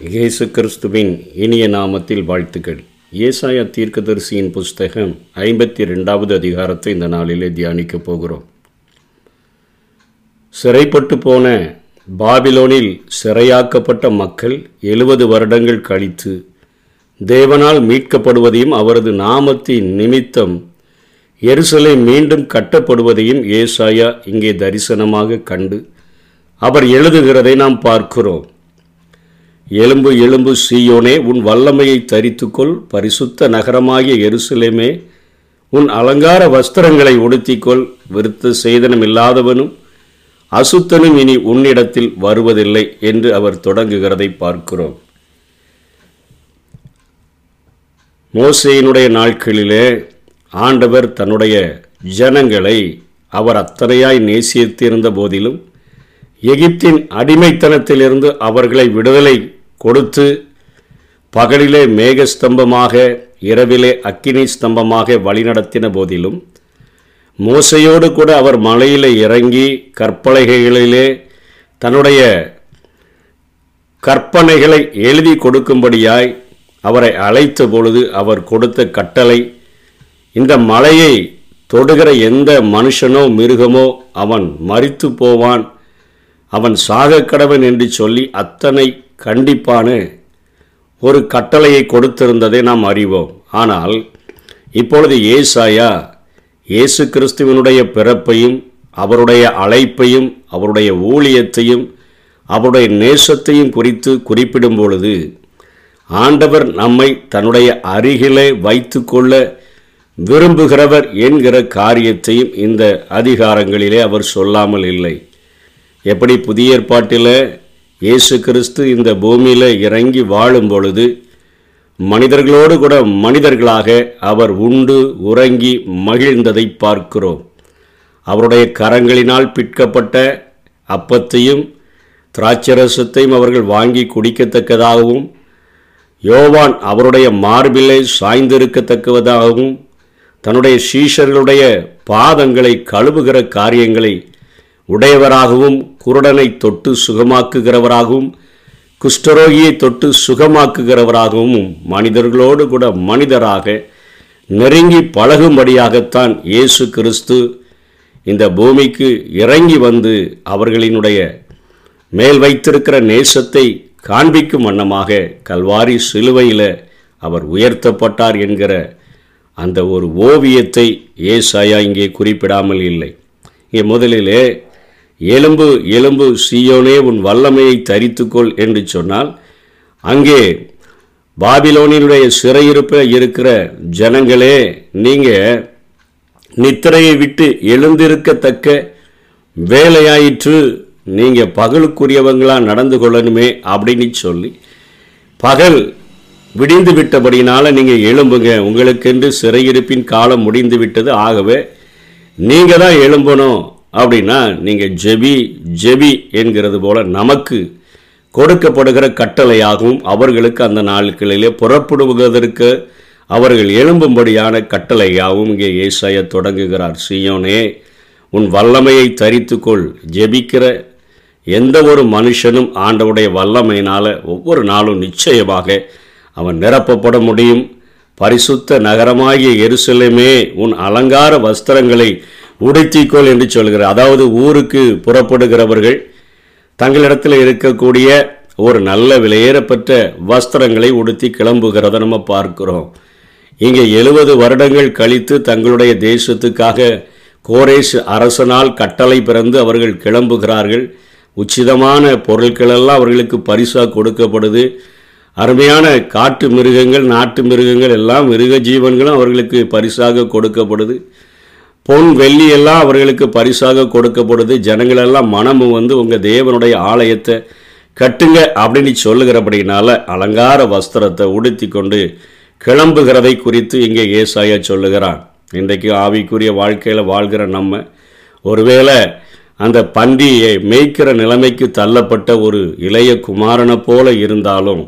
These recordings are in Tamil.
இயேசு கிறிஸ்துவின் இனிய நாமத்தில் வாழ்த்துக்கள். ஏசாயா தீர்க்கதரிசியின் புஸ்தகம் ஐம்பத்தி ரெண்டாவது அதிகாரத்தை இந்த நாளிலே தியானிக்கப் போகிறோம். சிறைப்பட்டு போன பாபிலோனில் சிறையாக்கப்பட்ட மக்கள் எழுபது வருடங்கள் கழித்து தேவனால் மீட்கப்படுவதையும் அவரது நாமத்தின் நிமித்தம் எருசலை மீண்டும் கட்டப்படுவதையும் ஏசாயா இங்கே தரிசனமாக கண்டு அவர் எழுதுகிறதை நாம் பார்க்கிறோம். எலும்பு எலும்பு சீயோனே உன் வல்லமையை தரித்துக்கொள். பரிசுத்த நகரமாகிய எருசலேமே உன் அலங்கார வஸ்திரங்களை உடுத்திக்கொள். விருத்த சேதனம் இல்லாதவனும் அசுத்தனும் இனி உன்னிடத்தில் வருவதில்லை என்று அவர் தொடங்குகிறதை பார்க்கிறோம். மோசையினுடைய நாட்களிலே ஆண்டவர் தன்னுடைய ஜனங்களை அவர் அத்தனையாய் நேசித்திருந்த போதிலும் எகிப்தின் அடிமைத்தனத்திலிருந்து அவர்களை விடுதலை கொடுத்து பகலிலே மேகஸ்தம்பமாக இரவிலே அக்கினி ஸ்தம்பமாக வழிநடத்தின போதிலும் மோசையோடு கூட அவர் மலையிலே இறங்கி கற்பலகைகளிலே தன்னுடைய கற்பனைகளை எழுதி கொடுக்கும்படியாய் அவரை அழைத்த பொழுது அவர் கொடுத்த கட்டளை இந்த மலையை தொடுகிற எந்த மனுஷனோ மிருகமோ அவன் மறித்து போவான் அவன் சாக கடவன் என்று சொல்லி அத்தனை கண்டிப்பான ஒரு கட்டளையை கொடுத்திருந்ததை நாம் அறிவோம். ஆனால் இப்பொழுது ஏசாயா இயேசு கிறிஸ்துவனுடைய பிறப்பையும் அவருடைய அழைப்பையும் அவருடைய ஊழியத்தையும் அவருடைய நேசத்தையும் குறித்து குறிப்பிடும் பொழுது ஆண்டவர் நம்மை தன்னுடைய அருகிலே வைத்து கொள்ள விரும்புகிறவர் என்கிற காரியத்தையும் இந்த அதிகாரங்களிலே அவர் சொல்லாமல் இல்லை. எப்படி புதிய ஏற்பாட்டில் இயேசு கிறிஸ்து இந்த பூமியில் இறங்கி வாழும் பொழுது மனிதர்களோடு கூட மனிதர்களாக அவர் உண்டு உறங்கி மகிழ்ந்ததை பார்க்கிறோம். அவருடைய கரங்களினால் பிற்கப்பட்ட அப்பத்தையும் திராட்சரசத்தையும் அவர்கள் வாங்கி குடிக்கத்தக்கதாகவும் யோவான் அவருடைய மார்பிலை சாய்ந்திருக்கத்தக்கதாகவும் தன்னுடைய சீஷர்களுடைய பாதங்களை கழுவுகிற காரியங்களை உடையவராகவும் குருடனை தொட்டு சுகமாக்குகிறவராகவும் குஷ்டரோகியை தொட்டு சுகமாக்குகிறவராகவும் மனிதர்களோடு கூட மனிதராக நெருங்கி பழகும்படியாகத்தான் இயேசு கிறிஸ்து இந்த பூமிக்கு இறங்கி வந்து அவர்களினுடைய மேல் வைத்திருக்கிற நேசத்தை காண்பிக்கும் வண்ணமாக கல்வாரி சிலுவையில் அவர் உயர்த்தப்பட்டார் என்கிற அந்த ஒரு ஓவியத்தை ஏசாயா இங்கே குறிப்பிடாமல் இல்லை. இங்கே முதலிலே எலும்பு எலும்பு சீயோனே உன் வல்லமையை தரித்துக்கொள் என்று சொன்னால் அங்கே பாபிலோனினுடைய சிறையிருப்பில் இருக்கிற ஜனங்களே நீங்கள் நித்திரையை விட்டு எழுந்திருக்கத்தக்க வேலையாயிற்று நீங்கள் பகலுக்குரியவங்களாக நடந்து கொள்ளணுமே அப்படின்னு சொல்லி பகல் விடிந்து விட்டபடினால நீங்கள் எழும்புங்க. உங்களுக்கென்று சிறையிருப்பின் காலம் முடிந்து விட்டது. ஆகவே நீங்கள் தான் எழும்பணும். அப்படின்னா நீங்கள் ஜெபி ஜெபி என்கிறது போல நமக்கு கொடுக்கப்படுகிற கட்டளையாகவும் அவர்களுக்கு அந்த நாட்களிலே புறப்படுவதற்கு அவர்கள் எழும்பும்படியான கட்டளையாகவும் இங்கே ஏசாய தொடங்குகிறார். சீயோனே உன் வல்லமையை தரித்துக்கொள். ஜெபிக்கிற எந்த ஒரு மனுஷனும் ஆண்டவுடைய வல்லமையினால் ஒவ்வொரு நாளும் நிச்சயமாக அவன் நிரப்பப்பட முடியும். பரிசுத்த நகரமாகிய எருசலேமே உன் அலங்கார வஸ்திரங்களை உடைத்தீக்கோள் என்று சொல்கிறார். அதாவது ஊருக்கு புறப்படுகிறவர்கள் தங்களிடத்தில் இருக்கக்கூடிய ஒரு நல்ல விலையேறப்பட்ட வஸ்திரங்களை உடுத்தி கிளம்புகிறத நம்ம பார்க்கிறோம். இங்கே எழுபது வருடங்கள் கழித்து தங்களுடைய தேசத்துக்காக கோரேஷ் அரசனால் கட்டளை பிறந்து அவர்கள் கிளம்புகிறார்கள். உச்சிதமான பொருட்களெல்லாம் அவர்களுக்கு பரிசாக கொடுக்கப்படுது. அருமையான காட்டு மிருகங்கள் நாட்டு மிருகங்கள் எல்லாம் மிருக ஜீவன்களும் அவர்களுக்கு பரிசாக கொடுக்கப்படுது. பொன் வெள்ளி எல்லாம் அவர்களுக்கு பரிசாக கொடுக்கப்படுது. ஜனங்களெல்லாம் மனமும் வந்து உங்கள் தேவனுடைய ஆலயத்தை கட்டுங்க அப்படின்னு சொல்லுகிறபடினால அலங்கார வஸ்திரத்தை உடுத்தி கொண்டு கிளம்புகிறதை குறித்து இங்கே ஏசாயா சொல்லுகிறான். இன்றைக்கு ஆவிக்குரிய வாழ்க்கையில் வாழ்கிற நம்ம ஒருவேளை அந்த பன்றியை மேய்க்கிற நிலைமைக்கு தள்ளப்பட்ட ஒரு இளைய குமாரனை போல இருந்தாலும்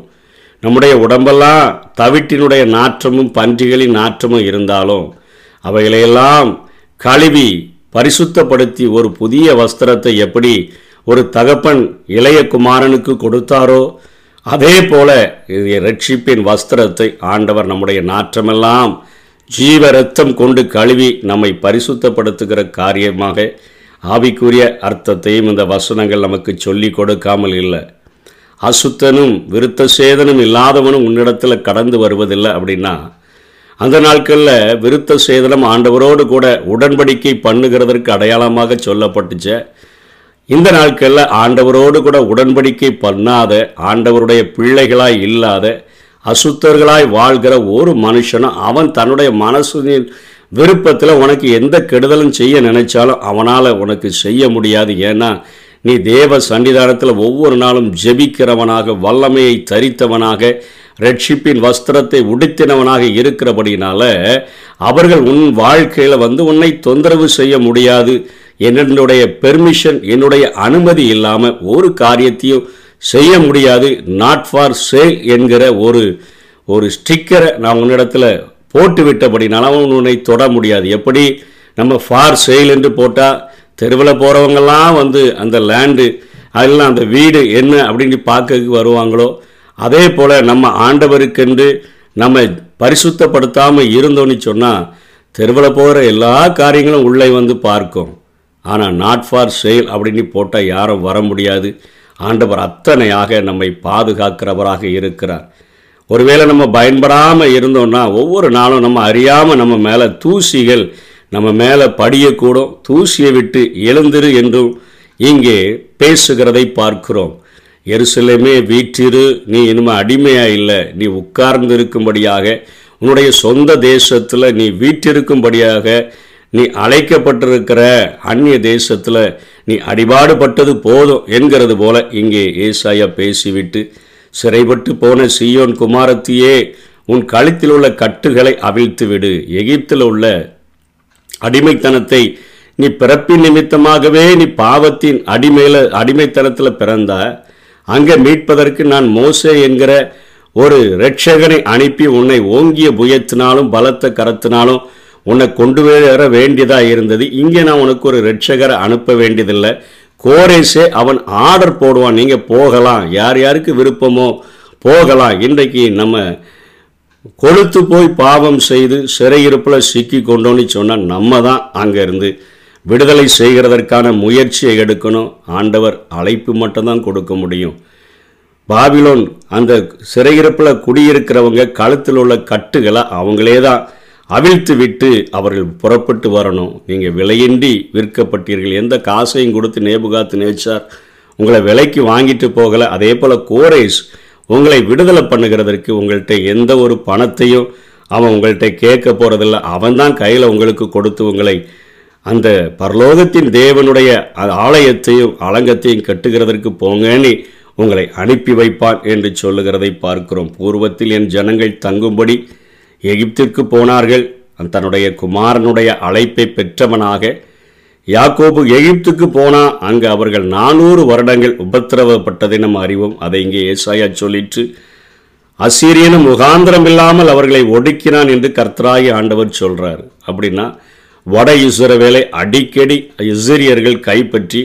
நம்முடைய உடம்பெல்லாம் தவிட்டினுடைய நாற்றமும் பன்றிகளின் நாற்றமும் இருந்தாலும் அவைகளையெல்லாம் கழுவி பரிசுத்தப்படுத்தி ஒரு புதிய வஸ்திரத்தை எப்படி ஒரு தகப்பன் இளைய குமாரனுக்கு கொடுத்தாரோ அதே போல ரட்சிப்பின் வஸ்திரத்தை ஆண்டவர் நம்முடைய நாற்றமெல்லாம் ஜீவ ரத்தம் கொண்டு கழுவி நம்மை பரிசுத்தப்படுத்துகிற காரியமாக ஆவிக்குரிய அர்த்தத்தையும் இந்த வசனங்கள் நமக்கு சொல்லி கொடுக்காமல் இல்லை. அசுத்தனும் விருத்த சேதனும் இல்லாதவனும் உன்னிடத்தில் கடந்து வருவதில்லை அப்படின்னா அந்த நாட்களில் விருத்த சேதனம் ஆண்டவரோடு கூட உடன்படிக்கை பண்ணுகிறதற்கு அடையாளமாக சொல்லப்பட்டுச்ச. இந்த நாட்களில் ஆண்டவரோடு கூட உடன்படிக்கை பண்ணாத ஆண்டவருடைய பிள்ளைகளாய் இல்லாத அசுத்தர்களாய் வாழ்கிற ஒரு மனுஷனும் அவன் தன்னுடைய மனசின் விருப்பத்தில் உனக்கு எந்த கெடுதலும் செய்ய நினைச்சாலும் அவனால் உனக்கு செய்ய முடியாது. ஏன்னா நீ தேவ சன்னிதானத்தில் ஒவ்வொரு நாளும் ஜெபிக்கிறவனாக வல்லமையை தரித்தவனாக ரட்சிப்பின் வஸ்திரத்தை உடுத்தினவனாக இருக்கிறபடினால அவர்கள் உன் வாழ்க்கையில் வந்து உன்னை தொந்தரவு செய்ய முடியாது. என்னுடைய பெர்மிஷன் என்னுடைய அனுமதி இல்லாமல் ஒரு காரியத்தையும் செய்ய முடியாது. நாட் ஃபார் சேல் என்கிற ஒரு ஒரு ஸ்டிக்கரை நான் உன்னிடத்தில் போட்டு விட்டபடினால அவன் உன்னை தொட முடியாது. எப்படி? நம்ம ஃபார் சேல் என்று போட்டால் தெருவில் போகிறவங்கெல்லாம் வந்து அந்த லேண்டு அதெல்லாம் அந்த வீடு என்ன அப்படின்னு பார்க்க வருவாங்களோ அதே போல் நம்ம ஆண்டவருக்கென்று நம்ம பரிசுத்தப்படுத்தாமல் இருந்தோன்னு சொன்னால் தெருவில் போகிற எல்லா காரியங்களும் உள்ளே வந்து பார்க்கும். ஆனால் நாட் ஃபார் சேல் அப்படின்னு போட்டால் யாரும் வர முடியாது. ஆண்டவர் அத்தனையாக நம்மை பாதுகாக்கிறவராக இருக்கிறார். ஒருவேளை நம்ம பயன்படாமல் இருந்தோம்னா ஒவ்வொரு நாளும் நம்ம அறியாமல் நம்ம மேலே தூசிகள் நம்ம மேலே படியக்கூடும். தூசியை விட்டு எழுந்திரு என்றும் இங்கே பேசுகிறதை பார்க்கிறோம். எருசலேமே வீற்றிரு நீ இனிமே அடிமையாக இல்லை. நீ உட்கார்ந்து இருக்கும்படியாக உன்னுடைய சொந்த தேசத்தில் நீ வீற்றிருக்கும்படியாக நீ அழைக்கப்பட்டிருக்கிற அந்நிய தேசத்தில் நீ அடிபாடுபட்டது போதும் என்கிறது போல இங்கே ஏசாயா பேசிவிட்டு சிறைப்பட்டு போன சியோன் குமாரத்தியே உன் கழுத்தில் உள்ள கட்டுகளை அவிழ்த்து விடு எகிப்தில் உள்ள அடிமைத்தனத்தை நீ பிறப்பின் நிமித்தமாகவே நீ பாவத்தின் அடிமையில் அடிமைத்தனத்தில் பிறந்த அங்கே மீட்பதற்கு நான் மோசே என்கிற ஒரு ரட்சகனை அனுப்பி உன்னை ஓங்கிய புயத்தினாலும் பலத்த கரத்தினாலும் உன்னை கொண்டு வர வேண்டியதாக இருந்தது. இங்கே நான் உனக்கு ஒரு ரட்சகரை அனுப்ப வேண்டியதில்லை. கோரேஸே அவன் ஆர்டர் போடுவான். நீங்கள் போகலாம். யார் யாருக்கு விருப்பமோ போகலாம். இன்றைக்கு நம்ம கொழுத்து போய் பாவம் செய்து சிறையிருப்பில் சிக்கி கொண்டோன்னு சொன்னால் நம்ம தான் அங்கேருந்து விடுதலை செய்கிறதற்கான முயற்சியை எடுக்கணும். ஆண்டவர் அழைப்பு மட்டும்தான் கொடுக்க முடியும். பாபிலோன் அந்த சிறையிருப்பில் குடியிருக்கிறவங்க கழுத்தில் உள்ள கட்டுகளை அவங்களே தான் அவிழ்த்து விட்டு அவர்கள் புறப்பட்டு வரணும். நீங்கள் விலையின்றி விற்கப்பட்டீர்கள். எந்த காசையும் கொடுத்து நேபுகாத்து நேச்சார் உங்களை விலைக்கு வாங்கிட்டு போகலை. அதே போல் கோரேஸ் உங்களை விடுதலை பண்ணுகிறதற்கு உங்கள்கிட்ட எந்த ஒரு பணத்தையும் அவன் உங்கள்கிட்ட கேட்க போகிறதில்ல அவன் தான் கையில் உங்களுக்கு கொடுத்து உங்களை அந்த பரலோகத்தின் தேவனுடைய ஆலயத்தையும் அலங்கத்தையும் கட்டுகிறதற்கு போங்கன்னு உங்களை அனுப்பி வைப்பான் என்று சொல்லுகிறதை பார்க்கிறோம். பூர்வத்தில் என் ஜனங்கள் தங்கும்படி எகிப்திற்கு போனார்கள். தன்னுடைய குமாரனுடைய அழைப்பை பெற்றவனாக யாக்கோபு எகிப்துக்கு போனால் அங்கு அவர்கள் நானூறு வருடங்கள் உபத்திரவப்பட்டதை நம்ம அறிவோம். அதை இங்கே ஏசாயா சொல்லிற்று அசீரியனும் முகாந்திரம் இல்லாமல் அவர்களை ஒடுக்கினான் என்று கர்த்தராகி ஆண்டவர் சொல்கிறார் அப்படின்னா வட இஸ்ரவேலை அடிக்கடி இஸ்ரியர்கள் கைப்பற்றி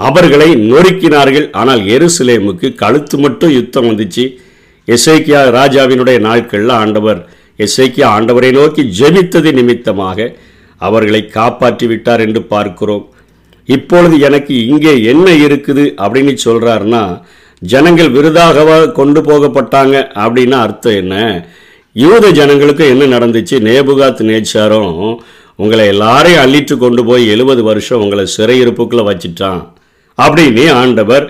அவர்களை நொறுக்கினார்கள். ஆனால் எருசலேமுக்கு கழுத்து மட்டும் யுத்தம் வந்துச்சு. எசைக்கியா ராஜாவினுடைய நாட்களில் ஆண்டவர் எசைக்கியா ஆண்டவரை நோக்கி ஜெபித்தது நிமித்தமாக அவர்களை காப்பாற்றி விட்டார் என்று பார்க்கிறோம். இப்பொழுது எனக்கு இங்கே என்ன இருக்குது அப்படின்னு சொல்கிறாருன்னா ஜனங்கள் விருதாகவாக கொண்டு போகப்பட்டாங்க அப்படின்னா அர்த்தம் என்ன? யூத ஜனங்களுக்கு என்ன நடந்துச்சு? நேபுகாத் நேச்சாரும் உங்களை எல்லாரையும் அள்ளிட்டு கொண்டு போய் எழுபது வருஷம் உங்களை சிறையிருப்புக்குள்ளே வச்சிட்டான். அப்படின்னு ஆண்டவர்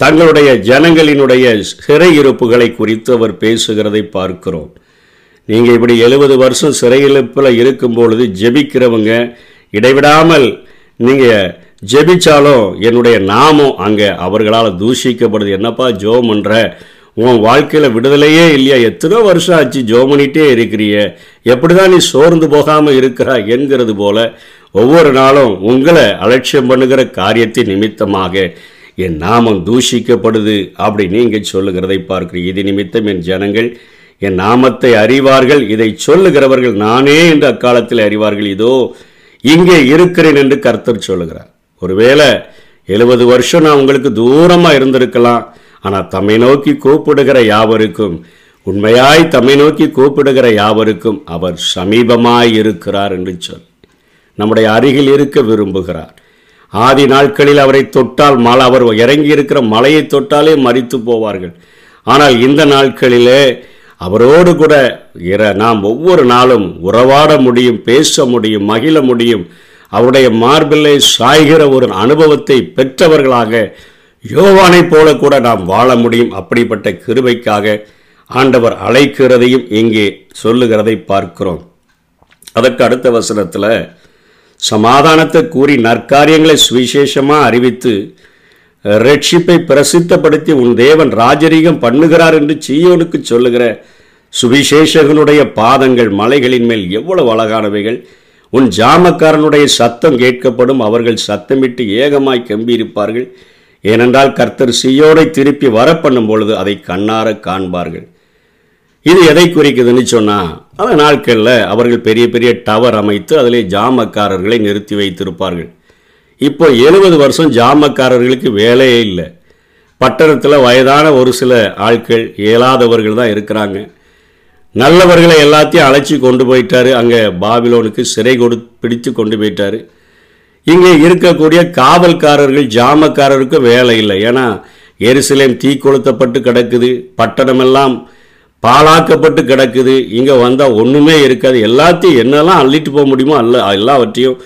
தங்களுடைய ஜனங்களினுடைய சிறையிருப்புகளை குறித்து அவர் பேசுகிறதை பார்க்கிறோம். நீங்கள் இப்படி எழுபது வருஷம் சிறையிருப்பில் இருக்கும் பொழுது ஜெபிக்கிறவங்க இடைவிடாமல் நீங்கள் ஜெபிச்சாலும் என்னுடைய நாமம் அங்கே அவர்களால் தூஷிக்கப்படுது. என்னப்பா ஜோம் பண்ணுற உன் வாழ்க்கையில் விடுதலையே இல்லையா? எத்தனோ வருஷம் ஆச்சு ஜோ பண்ணிகிட்டே இருக்கிறிய. எப்படி தான் நீ சோர்ந்து போகாமல் இருக்கிறா என்கிறது போல ஒவ்வொரு நாளும் உங்களை அலட்சியம் பண்ணுகிற காரியத்தை நிமித்தமாக என் நாமம் தூஷிக்கப்படுது அப்படின்னு இங்கே சொல்லுகிறதை பார்க்கிறீங்க இது நிமித்தம் என் ஜனங்கள் என் நாமத்தை அறிவார்கள். இதை சொல்லுகிறவர்கள் நானே என்று அக்காலத்தில் அறிவார்கள். இதோ இங்கே இருக்கிறேன் என்று கர்த்தர் சொல்லுகிறார். ஒருவேளை எழுபது வருஷம் நான் உங்களுக்கு தூரமாக இருந்திருக்கலாம். ஆனால் தம்மை நோக்கி கூப்பிடுகிற யாவருக்கும் உண்மையாய் தம்மை நோக்கி கூப்பிடுகிற யாவருக்கும் அவர் சமீபமாய் இருக்கிறார் என்று சொல். நம்முடைய அருகில் இருக்க விரும்புகிறார். ஆதி நாட்களில் அவரை தொட்டால் மலை அவர் இறங்கி இருக்கிற மலையை தொட்டாலே மறித்து போவார்கள். ஆனால் இந்த நாட்களிலே அவரோடு கூட இற நாம் ஒவ்வொரு நாளும் உறவாட முடியும் பேச முடியும் மகிழ முடியும். அவருடைய மார்பிலை சாய்கிற ஒரு அனுபவத்தை பெற்றவர்களாக யோவானைப் போல கூட நாம் வாழ முடியும். அப்படிப்பட்ட கிருபைக்காக ஆண்டவர் அழைக்கிறதையும் இங்கே சொல்லுகிறதை பார்க்கிறோம். அதற்கு அடுத்த வசனத்தில் சமாதானத்தை கூறி நற்காரியங்களை சுவிசேஷமாக அறிவித்து ரட்சிப்பை பிரசித்தப்படுத்தி உன் தேவன் ராஜரீகம் பண்ணுகிறார் என்று சீயோனுக்கு சொல்லுகிற சுவிசேஷகனுடைய பாதங்கள் மலைகளின் மேல் எவ்வளவு அழகானவைகள். உன் ஜாமக்காரனுடைய சத்தம் கேட்கப்படும். அவர்கள் சத்தமிட்டு ஏகமாய் கம்பியிருப்பார்கள் ஏனென்றால் கர்த்தர் சியோடை திருப்பி வர பண்ணும் பொழுது அதை கண்ணார காண்பார்கள். இது எதை குறிக்குதுன்னு சொன்னால் அந்த நாட்களில் அவர்கள் பெரிய பெரிய டவர் அமைத்து அதிலே ஜாமக்காரர்களை நிறுத்தி வைத்திருப்பார்கள். இப்போ எழுபது வருஷம் ஜாமக்காரர்களுக்கு வேலையே இல்லை. பட்டணத்தில் வயதான ஒரு சில ஆட்கள் இயலாதவர்கள் தான் இருக்கிறாங்க. நல்லவர்களை எல்லாத்தையும் அழைச்சி கொண்டு போயிட்டாரு. அங்கே பாபிலோனுக்கு சிறை கொடு பிடித்து கொண்டு போயிட்டாரு. இங்கே இருக்கக்கூடிய காவல்காரர்கள் ஜாமக்காரருக்கு வேலை இல்லை. ஏன்னா எருசலேம் தீ கொளுத்தப்பட்டு கிடக்குது பட்டணமெல்லாம் பாழாக்கப்பட்டு கிடக்குது. இங்கே வந்தால் ஒன்றுமே இருக்காது. எல்லாத்தையும் என்னெல்லாம் அள்ளிட்டு போக முடியுமோ அல்ல எல்லாவற்றையும்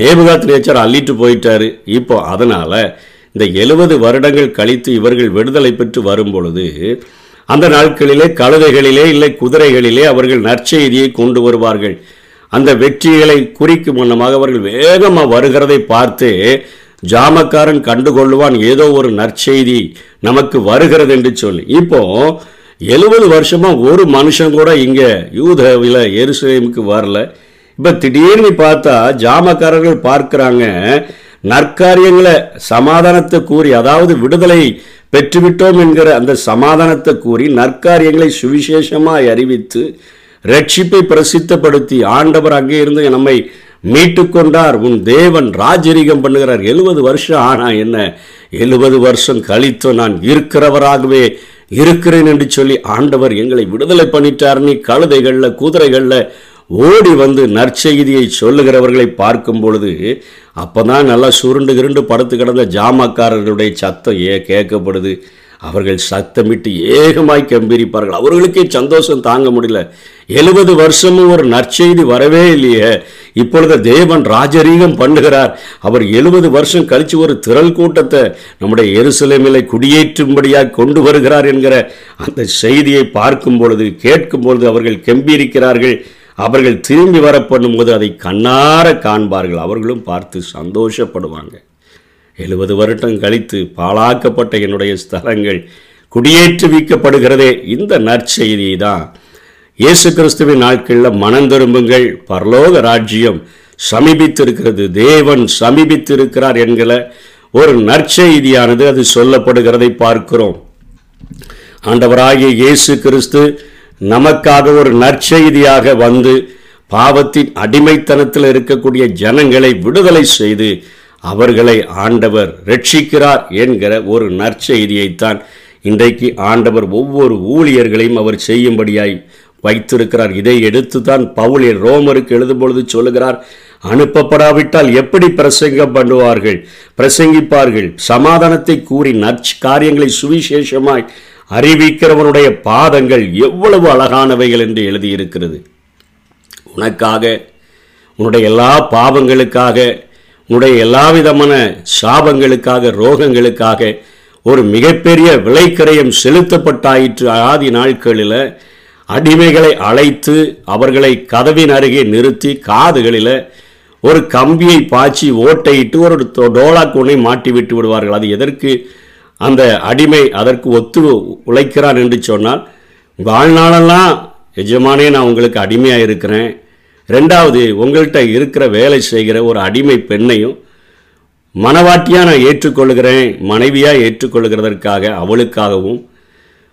நேபுகாத் நேச்சர் அள்ளிட்டு போயிட்டாரு. இப்போ அதனால் இந்த எழுபது வருடங்கள் கழித்து இவர்கள் விடுதலை பெற்று வரும் பொழுது அந்த நாட்களிலே கழுதைகளிலே இல்லை குதிரைகளிலே அவர்கள் நற்செய்தியை கொண்டு வருவார்கள். அந்த வெற்றிகளை குறிக்கும் வண்ணமாக அவர்கள் வேகமாக வருகிறதை பார்த்து ஜாமக்காரன் கண்டுகொள்ளுவான் ஏதோ ஒரு நற்செய்தி நமக்கு வருகிறது என்று சொல்லி. இப்போ எழுபது வருஷமா ஒரு மனுஷன் கூட இங்க யூதவில் எருசலேமுக்கு வரல. இப்போ திடீர்னு பார்த்தா ஜாமக்காரர்கள் பார்க்குறாங்க நற்காரியங்களை சமாதானத்தை கூறி அதாவது விடுதலை பெற்றுவிட்டோம் என்கிற அந்த சமாதானத்தை கூறி நற்காரியங்களை சுவிசேஷமாய் அறிவித்து ரட்சிப்பை பிரசித்தப்படுத்தி ஆண்டவர் அங்கே இருந்து நம்மை மீட்டு கொண்டார் உன் தேவன் ராஜரீகம் பண்ணுகிறார். எழுபது வருஷம் ஆனா என்ன? எழுபது வருஷம் கழித்து நான் இருக்கிறவராகவே இருக்கிறேன் என்று சொல்லி ஆண்டவர் எங்களை விடுதலை பண்ணிட்டார். நீ கழுதைகளில் குதிரைகளில் ஓடி வந்து நற்செய்தியை சொல்லுகிறவர்களை பார்க்கும் பொழுது அப்போ தான் நல்லா சுருண்டு கிருண்டு படுத்து கிடந்த ஜாமக்காரர்களுடைய சத்தம் ஏ கேட்கப்படுது. அவர்கள் சத்தமிட்டு ஏகமாய் கம்பீரிப்பார்கள். அவர்களுக்கே சந்தோஷம் தாங்க முடியல. எழுபது வருஷமும் ஒரு நற்செய்தி வரவே இல்லையே. இப்பொழுது தேவன் ராஜரீகம் பண்ணுகிறார். அவர் எழுபது வருஷம் கழித்து ஒரு திரள் கூட்டத்தை நம்முடைய எருசலேமிலை குடியேற்றும்படியாக கொண்டு வருகிறார் என்கிற அந்த செய்தியை பார்க்கும் பொழுது கேட்கும் பொழுது அவர்கள் கெம்பியிருக்கிறார்கள் அவர்கள் திரும்பி வர பண்ணும்போது அதை கண்ணார காண்பார்கள். அவர்களும் பார்த்து சந்தோஷப்படுவாங்க. எழுபது வருடம் கழித்து பாழாக்கப்பட்ட என்னுடைய ஸ்தலங்கள் குடியேற்றுவிக்கப்படுகிறதே. இந்த நற்செய்தி தான் இயேசு கிறிஸ்துவின் நாட்களில் மனம் திரும்புங்கள். பரலோக ராஜ்யம் சமீபித்திருக்கிறது. தேவன் சமீபித்திருக்கிறார் என்கிற ஒரு நற்செய்தியானது அது சொல்லப்படுகிறதை பார்க்கிறோம். ஆண்டவராகிய இயேசு கிறிஸ்து நமக்காக ஒரு நற்செய்தியாக வந்து பாவத்தின் அடிமைத்தனத்தில் இருக்கக்கூடிய ஜனங்களை விடுதலை செய்து அவர்களை ஆண்டவர் ரட்சிக்கிறார் என்கிற ஒரு நற்செய்தியைத்தான் இன்றைக்கு ஆண்டவர் ஒவ்வொரு ஊழியர்களையும் அவர் செய்யும்படியாய் வைத்திருக்கிறார். இதை எடுத்து தான் பவுலியர் ரோமருக்கு எழுதும்பொழுது சொல்லுகிறார் அனுப்பப்படாவிட்டால் எப்படி பிரசங்கம் பண்ணுவார்கள்? பிரசங்கிப்பார்கள். சமாதானத்தை கூறி நற்ச காரியங்களை சுவிசேஷமாய் அறிவிக்கிறவனுடைய பாதங்கள் எவ்வளவு அழகானவைகள் என்று எழுதியிருக்கிறது. உனக்காக உன்னுடைய எல்லா பாவங்களுக்காக உடைய எல்லா விதமான சாபங்களுக்காக ரோகங்களுக்காக ஒரு மிகப்பெரிய விலைக்கரையம் செலுத்தப்பட்டாயிற்று ஆதி நாட்களில். அடிமைகளை அழைத்து அவர்களை கதவின் அருகே நிறுத்தி காதுகளில் ஒரு கம்பியை பாய்ச்சி ஓட்டையிட்டு ஒரு டோலா கொண்டை மாட்டி விட்டு விடுவார்கள். அது எதற்கு? அந்த அடிமை அதற்கு ஒத்து உழைக்கிறான் என்று சொன்னால் வாழ்நாளெல்லாம் எஜமானே நான் உங்களுக்கு அடிமையாக இருக்கிறேன் ரெண்டாவது உங்கள்கிட்ட இருக்கிற வேலை செய்கிற ஒரு அடிமை பெண்ணையும் மனவாட்டியாக நான் ஏற்றுக்கொள்கிறேன் மனைவியாக ஏற்றுக்கொள்கிறதற்காக அவளுக்காகவும்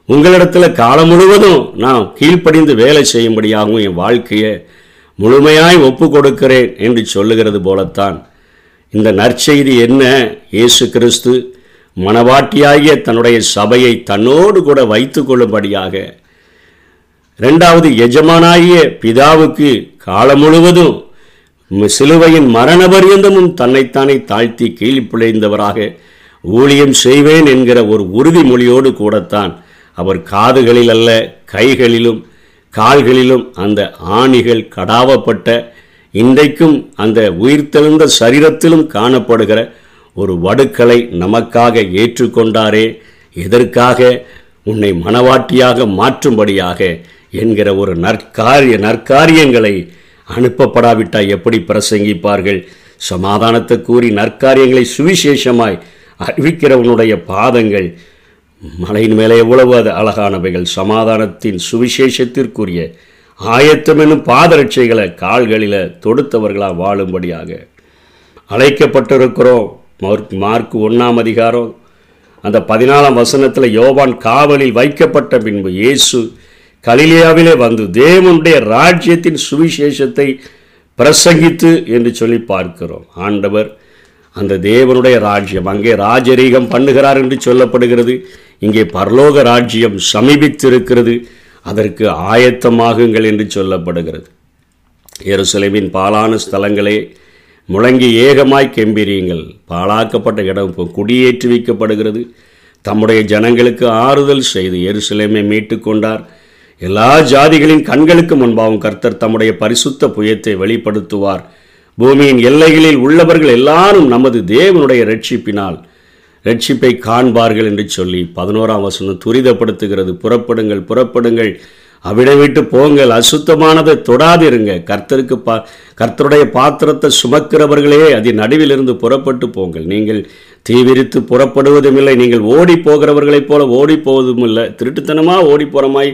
உங்களிடத்தில் காலம் முழுவதும் நான் கீழ்ப்படிந்து வேலை செய்யும்படியாகவும் என் வாழ்க்கையை முழுமையாய் ஒப்பு கொடுக்கிறேன் என்று சொல்லுகிறது போலத்தான். இந்த நற்செய்தி என்ன? இயேசு கிறிஸ்து மனவாட்டியாகிய தன்னுடைய சபையை தன்னோடு கூட வைத்து கொள்ளும்படியாக ரெண்டாவது எஜமானாகிய பிதாவுக்கு காலம் முழுவதும் சிலுவையின் மரண பரியந்தமும் தன்னைத்தானே தாழ்த்தி கீழ்ப்பிழைந்தவராக ஊழியம் செய்வேன் என்கிற ஒரு உறுதிமொழியோடு கூடத்தான் அவர் காதுகளில் அல்ல கைகளிலும் கால்களிலும் அந்த ஆணிகள் கடாவப்பட்ட இன்றைக்கும் அந்த உயிர்த்தெழுந்த சரீரத்திலும் காணப்படுகிற ஒரு வடுக்களை நமக்காக ஏற்றுக்கொண்டாரே எதற்காக? உன்னை மனவாட்டியாக மாற்றும்படியாக என்கிற ஒரு நற்காரிய நற்காரியங்களை அனுப்பப்படாவிட்டால் எப்படி பிரசங்கிப்பார்கள்? சமாதானத்தை கூறி நற்காரியங்களை சுவிசேஷமாய் அறிவிக்கிறவனுடைய பாதங்கள் மலையின் மேலே எவ்வளவு அது அழகானவைகள். சமாதானத்தின் சுவிசேஷத்திற்குரிய ஆயத்தம் என்னும் பாதரட்சைகளை கால்களில் தொடுத்தவர்களாக வாழும்படியாக அழைக்கப்பட்டிருக்கிறோம். மார்க் ஒன்றாம் அதிகாரம் அந்த பதினாலாம் வசனத்தில் யோவான் காவலில் வைக்கப்பட்ட பின்பு இயேசு கலிலியாவிலே வந்து தேவனுடைய ராஜ்யத்தின் சுவிசேஷத்தை பிரசங்கித்து என்று சொல்லி பார்க்கிறோம். ஆண்டவர் அந்த தேவனுடைய ராஜ்யம் அங்கே ராஜரீகம் பண்ணுகிறார் என்று சொல்லப்படுகிறது. இங்கே பரலோக ராஜ்யம் சமீபித்திருக்கிறது. அதற்கு ஆயத்தமாகுங்கள் என்று சொல்லப்படுகிறது. எருசலேமின் பாலான ஸ்தலங்களே முழங்கி ஏகமாய் கெம்பிரியுங்கள் பாழாக்கப்பட்ட இடம் இப்போ குடியேற்றி வைக்கப்படுகிறது. தம்முடைய ஜனங்களுக்கு ஆறுதல் செய்து எருசலேமை மீட்டு கொண்டார். எல்லா ஜாதிகளின் கண்களுக்கு முன்பாகவும் கர்த்தர் தம்முடைய பரிசுத்த புயத்தை வெளிப்படுத்துவார். பூமியின் எல்லைகளில் உள்ளவர்கள் எல்லாரும் நமது தேவனுடைய ரட்சிப்பினால் ரட்சிப்பை காண்பார்கள் என்று சொல்லி பதினோராம் வசனம் துரிதப்படுத்துகிறது. புறப்படுங்கள் புறப்படுங்கள். அவிடை விட்டு போங்கள். அசுத்தமானதை தொடாதிருங்க. கர்த்தருக்கு பா கர்த்தருடைய பாத்திரத்தை சுமக்கிறவர்களே அதன் நடுவிலிருந்து புறப்பட்டு போங்கள். நீங்கள் தீவிரித்து புறப்படுவதும் இல்லை நீங்கள் ஓடி போகிறவர்களைப் போல ஓடி போவதும் இல்லை திருட்டுத்தனமாக ஓடி போகிறமாய்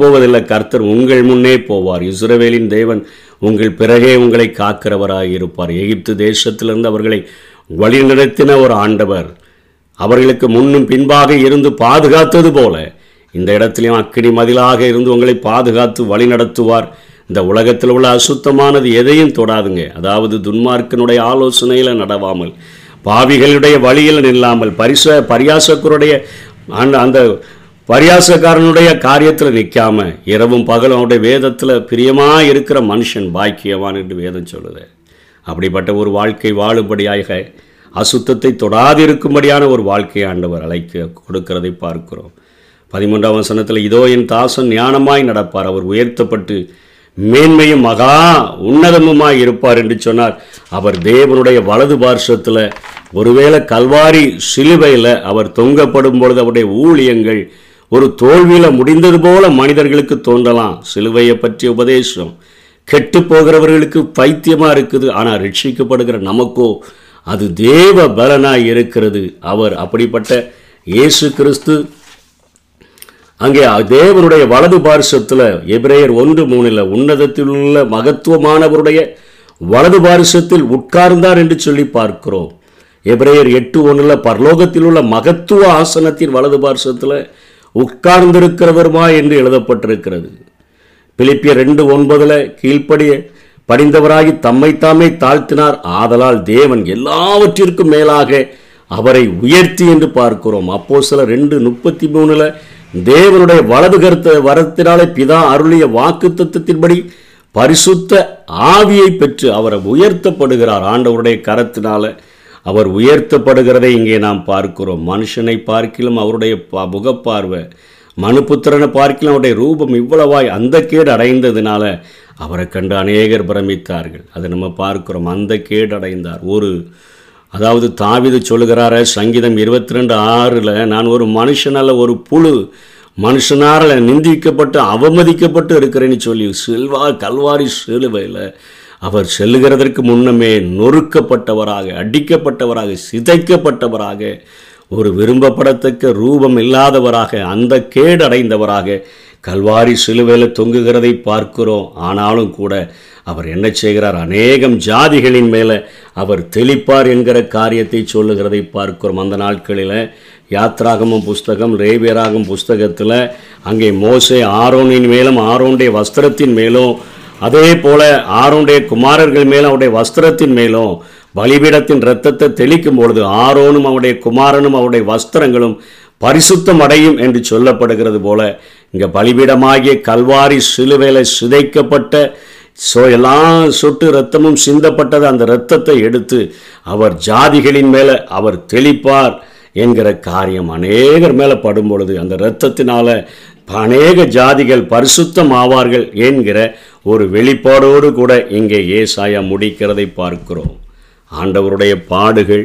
போவதில்லை கர்த்தர் உங்கள் முன்னே போவார். இஸ்ரவேலின் தேவன் உங்கள் பிறகே உங்களை காக்கிறவராக இருப்பார் எகிப்து தேசத்திலிருந்து அவர்களை வழிநடத்தின ஒரு ஆண்டவர். அவர்களுக்கு முன்னும் பின்பாக இருந்து பாதுகாத்தது போல இந்த இடத்திலையும் அக்கினி மதிலாக இருந்து உங்களை பாதுகாத்து வழி நடத்துவார் இந்த உலகத்தில் உள்ள அசுத்தமானது எதையும் தொடாதுங்க. அதாவது துன்மார்க்கனுடைய ஆலோசனையில் நடவாமல் பாவிகளுடைய வழியில் நில்லாமல் பரிச பரியாசக்கருடைய அந்த அந்த பரியாசக்காரனுடைய காரியத்தில் நிற்காம இரவும் பகலும் அவனுடைய வேதத்தில் பிரியமாக இருக்கிற மனுஷன் பாக்கியவான் என்று வேதம் சொல்லுது. அப்படிப்பட்ட ஒரு வாழ்க்கை வாழும்படியாக அசுத்தத்தை தொடாதிருக்கும்படியான ஒரு வாழ்க்கையை ஆண்டவர் அழைக்க கொடுக்கிறதை பார்க்கிறோம். பதிமூன்றாம் வசனத்தில் இதோ என் தாசன் ஞானமாய் நடப்பார். அவர் உயர்த்தப்பட்டு மேன்மையும் மகா உன்னதமுமாய் இருப்பார் என்று சொன்னார். அவர் தேவனுடைய வலது பார்ஷத்தில் ஒருவேளை கல்வாரி சிலுவையில் அவர் தொங்கப்படும் பொழுது அவருடைய ஊழியங்கள் ஒரு தோல்வியில் முடிந்தது போல மனிதர்களுக்கு தோன்றலாம். சிலுவையை பற்றிய உபதேசம். கெட்டு போகிறவர்களுக்கு பைத்தியமாக இருக்குது. ஆனால் ரட்சிக்கப்படுகிற நமக்கோ அது தேவ பலனாக இருக்கிறது. அவர் அப்படிப்பட்ட இயேசு கிறிஸ்து அங்கே தேவனுடைய வலது பாரிசத்தில் எபிரேயர் ஒன்று மூணில் உன்னதத்தில் உள்ள மகத்துவமானவருடைய வலது பாரிசத்தில் உட்கார்ந்தார் என்று சொல்லி பார்க்கிறோம். எபிரேயர் எட்டு ஒன்றில் பரலோகத்தில் உள்ள மகத்துவ ஆசனத்தின் வலது பாரிசத்தில் உட்கார்ந்திருக்கிறவருமா என்று எழுதப்பட்டிருக்கிறது. பிலிப்பிய ரெண்டு ஒன்பதில் கீழ்ப்படிய படிந்தவராகி தம்மைத்தாமே தாழ்த்தினார். ஆதலால் தேவன் எல்லாவற்றிற்கும் மேலாக அவரை உயர்த்தி என்று பார்க்கிறோம். அப்போ சில ரெண்டு முப்பத்தி மூணில் தேவனுடைய வலது கருத்த வரத்தினாலே பிதா அருளிய வாக்கு தத்துவத்தின்படி பரிசுத்த ஆவியை பெற்று அவரை உயர்த்தப்படுகிறார். ஆண்டவருடைய கரத்தினால அவர் உயர்த்தப்படுகிறதை இங்கே நாம் பார்க்கிறோம். மனுஷனை பார்க்கிலும் அவருடைய முகப்பார்வை மனுபுத்திரனை பார்க்கலாம் அவருடைய ரூபம் இவ்வளவாய் அந்த கேடு அடைந்ததுனால அவரை கண்டு அநேகர் பிரமித்தார்கள். அதை நம்ம பார்க்கிறோம். அந்த கேடு அடைந்தார். ஒரு அதாவது தாவிது சொல்லுகிறார சங்கீதம் இருபத்தி ரெண்டு ஆறில் நான் ஒரு மனுஷனால் ஒரு புழு. மனுஷனால் நிந்திக்கப்பட்டு அவமதிக்கப்பட்டு இருக்கிறேன்னு சொல்லி செல்வா கல்வாரி சிலுவையில் அவர் செல்லுகிறதற்கு முன்னமே நொறுக்கப்பட்டவராக அடிக்கப்பட்டவராக சிதைக்கப்பட்டவராக ஒரு விரும்பப்படத்தக்க ரூபம் இல்லாதவராக அந்த கேடடைந்தவராக கல்வாரி சிலுவையில் தொங்குகிறதை பார்க்கிறோம். ஆனாலும் கூட அவர் என்ன செய்கிறார்? அநேகம் ஜாதிகளின் மேலே அவர் தெளிப்பார் என்கிற காரியத்தை சொல்லுகிறதை பார்க்கிறோம். அந்த நாட்களில் யாத்ராகமும் புஸ்தகம் ரேவியராகும் புஸ்தகத்தில் அங்கே மோசே ஆரோனின் மேலும் ஆரோனுடைய வஸ்திரத்தின் மேலும் அதே போல ஆரோனுடைய குமாரர்கள் மேலும் அவருடைய வஸ்திரத்தின் மேலும் பலிபீடத்தின் இரத்தத்தை தெளிக்கும் பொழுது ஆரோனும் அவருடைய குமாரனும் அவருடைய வஸ்திரங்களும் பரிசுத்தம் அடையும் என்று சொல்லப்படுகிறது போல இங்கே பலிபீடமாகிய கல்வாரி சிலுவையில் சிதைக்கப்பட்ட ஸோ எல்லாம் சொட்டு ரத்தமும் சிந்தப்பட்டது. அந்த இரத்தத்தை எடுத்து அவர் ஜாதிகளின் மேலே அவர் தெளிப்பார் என்கிற காரியம் அநேகர் மேலே படும் பொழுது அந்த இரத்தத்தினால அநேக ஜாதிகள் பரிசுத்தம் ஆவார்கள் என்கிற ஒரு வெளிப்பாடோடு கூட இங்கே ஏசாயா முடிக்கிறதை பார்க்கிறோம். ஆண்டவருடைய பாடுகள்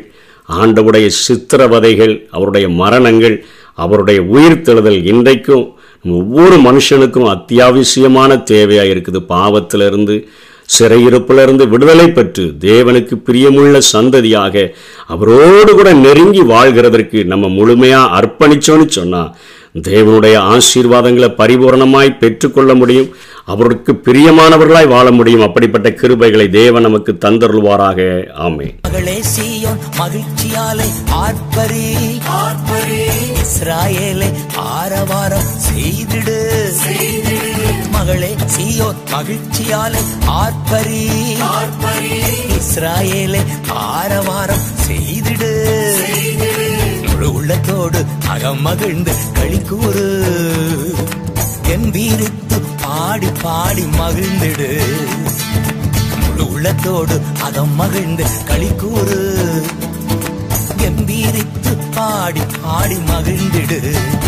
ஆண்டவருடைய சித்திரவதைகள் அவருடைய மரணங்கள் அவருடைய உயிர்த்தெழுதல் இன்றைக்கும் ஒவ்வொரு மனுஷனுக்கும் அத்தியாவசியமான தேவையாக இருக்குது. பாவத்திலிருந்து சிறையிருப்பிலிருந்து விடுதலை பெற்று தேவனுக்கு பிரியமுள்ள சந்ததியாக அவரோடு கூட நெருங்கி வாழ்கிறதற்கு நம்ம முழுமையாக அர்ப்பணிச்சோன்னு சொன்னால் தேவனுடைய ஆசீர்வாதங்களை பரிபூரணமாய் பெற்றுக்கொள்ள முடியும். அவருக்கு பிரியமானவர்களாய் வாழ முடியும். அப்படிப்பட்ட கிருபைகளை தேவன் நமக்கு தந்தருள்வாராக. ஆமே மகளே சீயோன் மகிழ்ச்சியாலே ஆர்ப்பரி. ஆர்ப்பரி. இஸ்ராயேலை ஆரவாரம் செய்திடு. மகளே சீயோன் மகிழ்ச்சியாலே ஆர்ப்பரி. ஆர்ப்பரி. இஸ்ராயேலை ஆரவாரம் செய்திடு. முழு உள்ளத்தோடு அகம் மகிழ்ந்து கழிக்கூறு என் வீரித்து பாடி பாடி மகிழ்ந்திடு. முழு உள்ளத்தோடு அகம் மகிழ்ந்து கழிக்கூறு என் வீரித்து பாடி பாடி மகிழ்ந்திடு.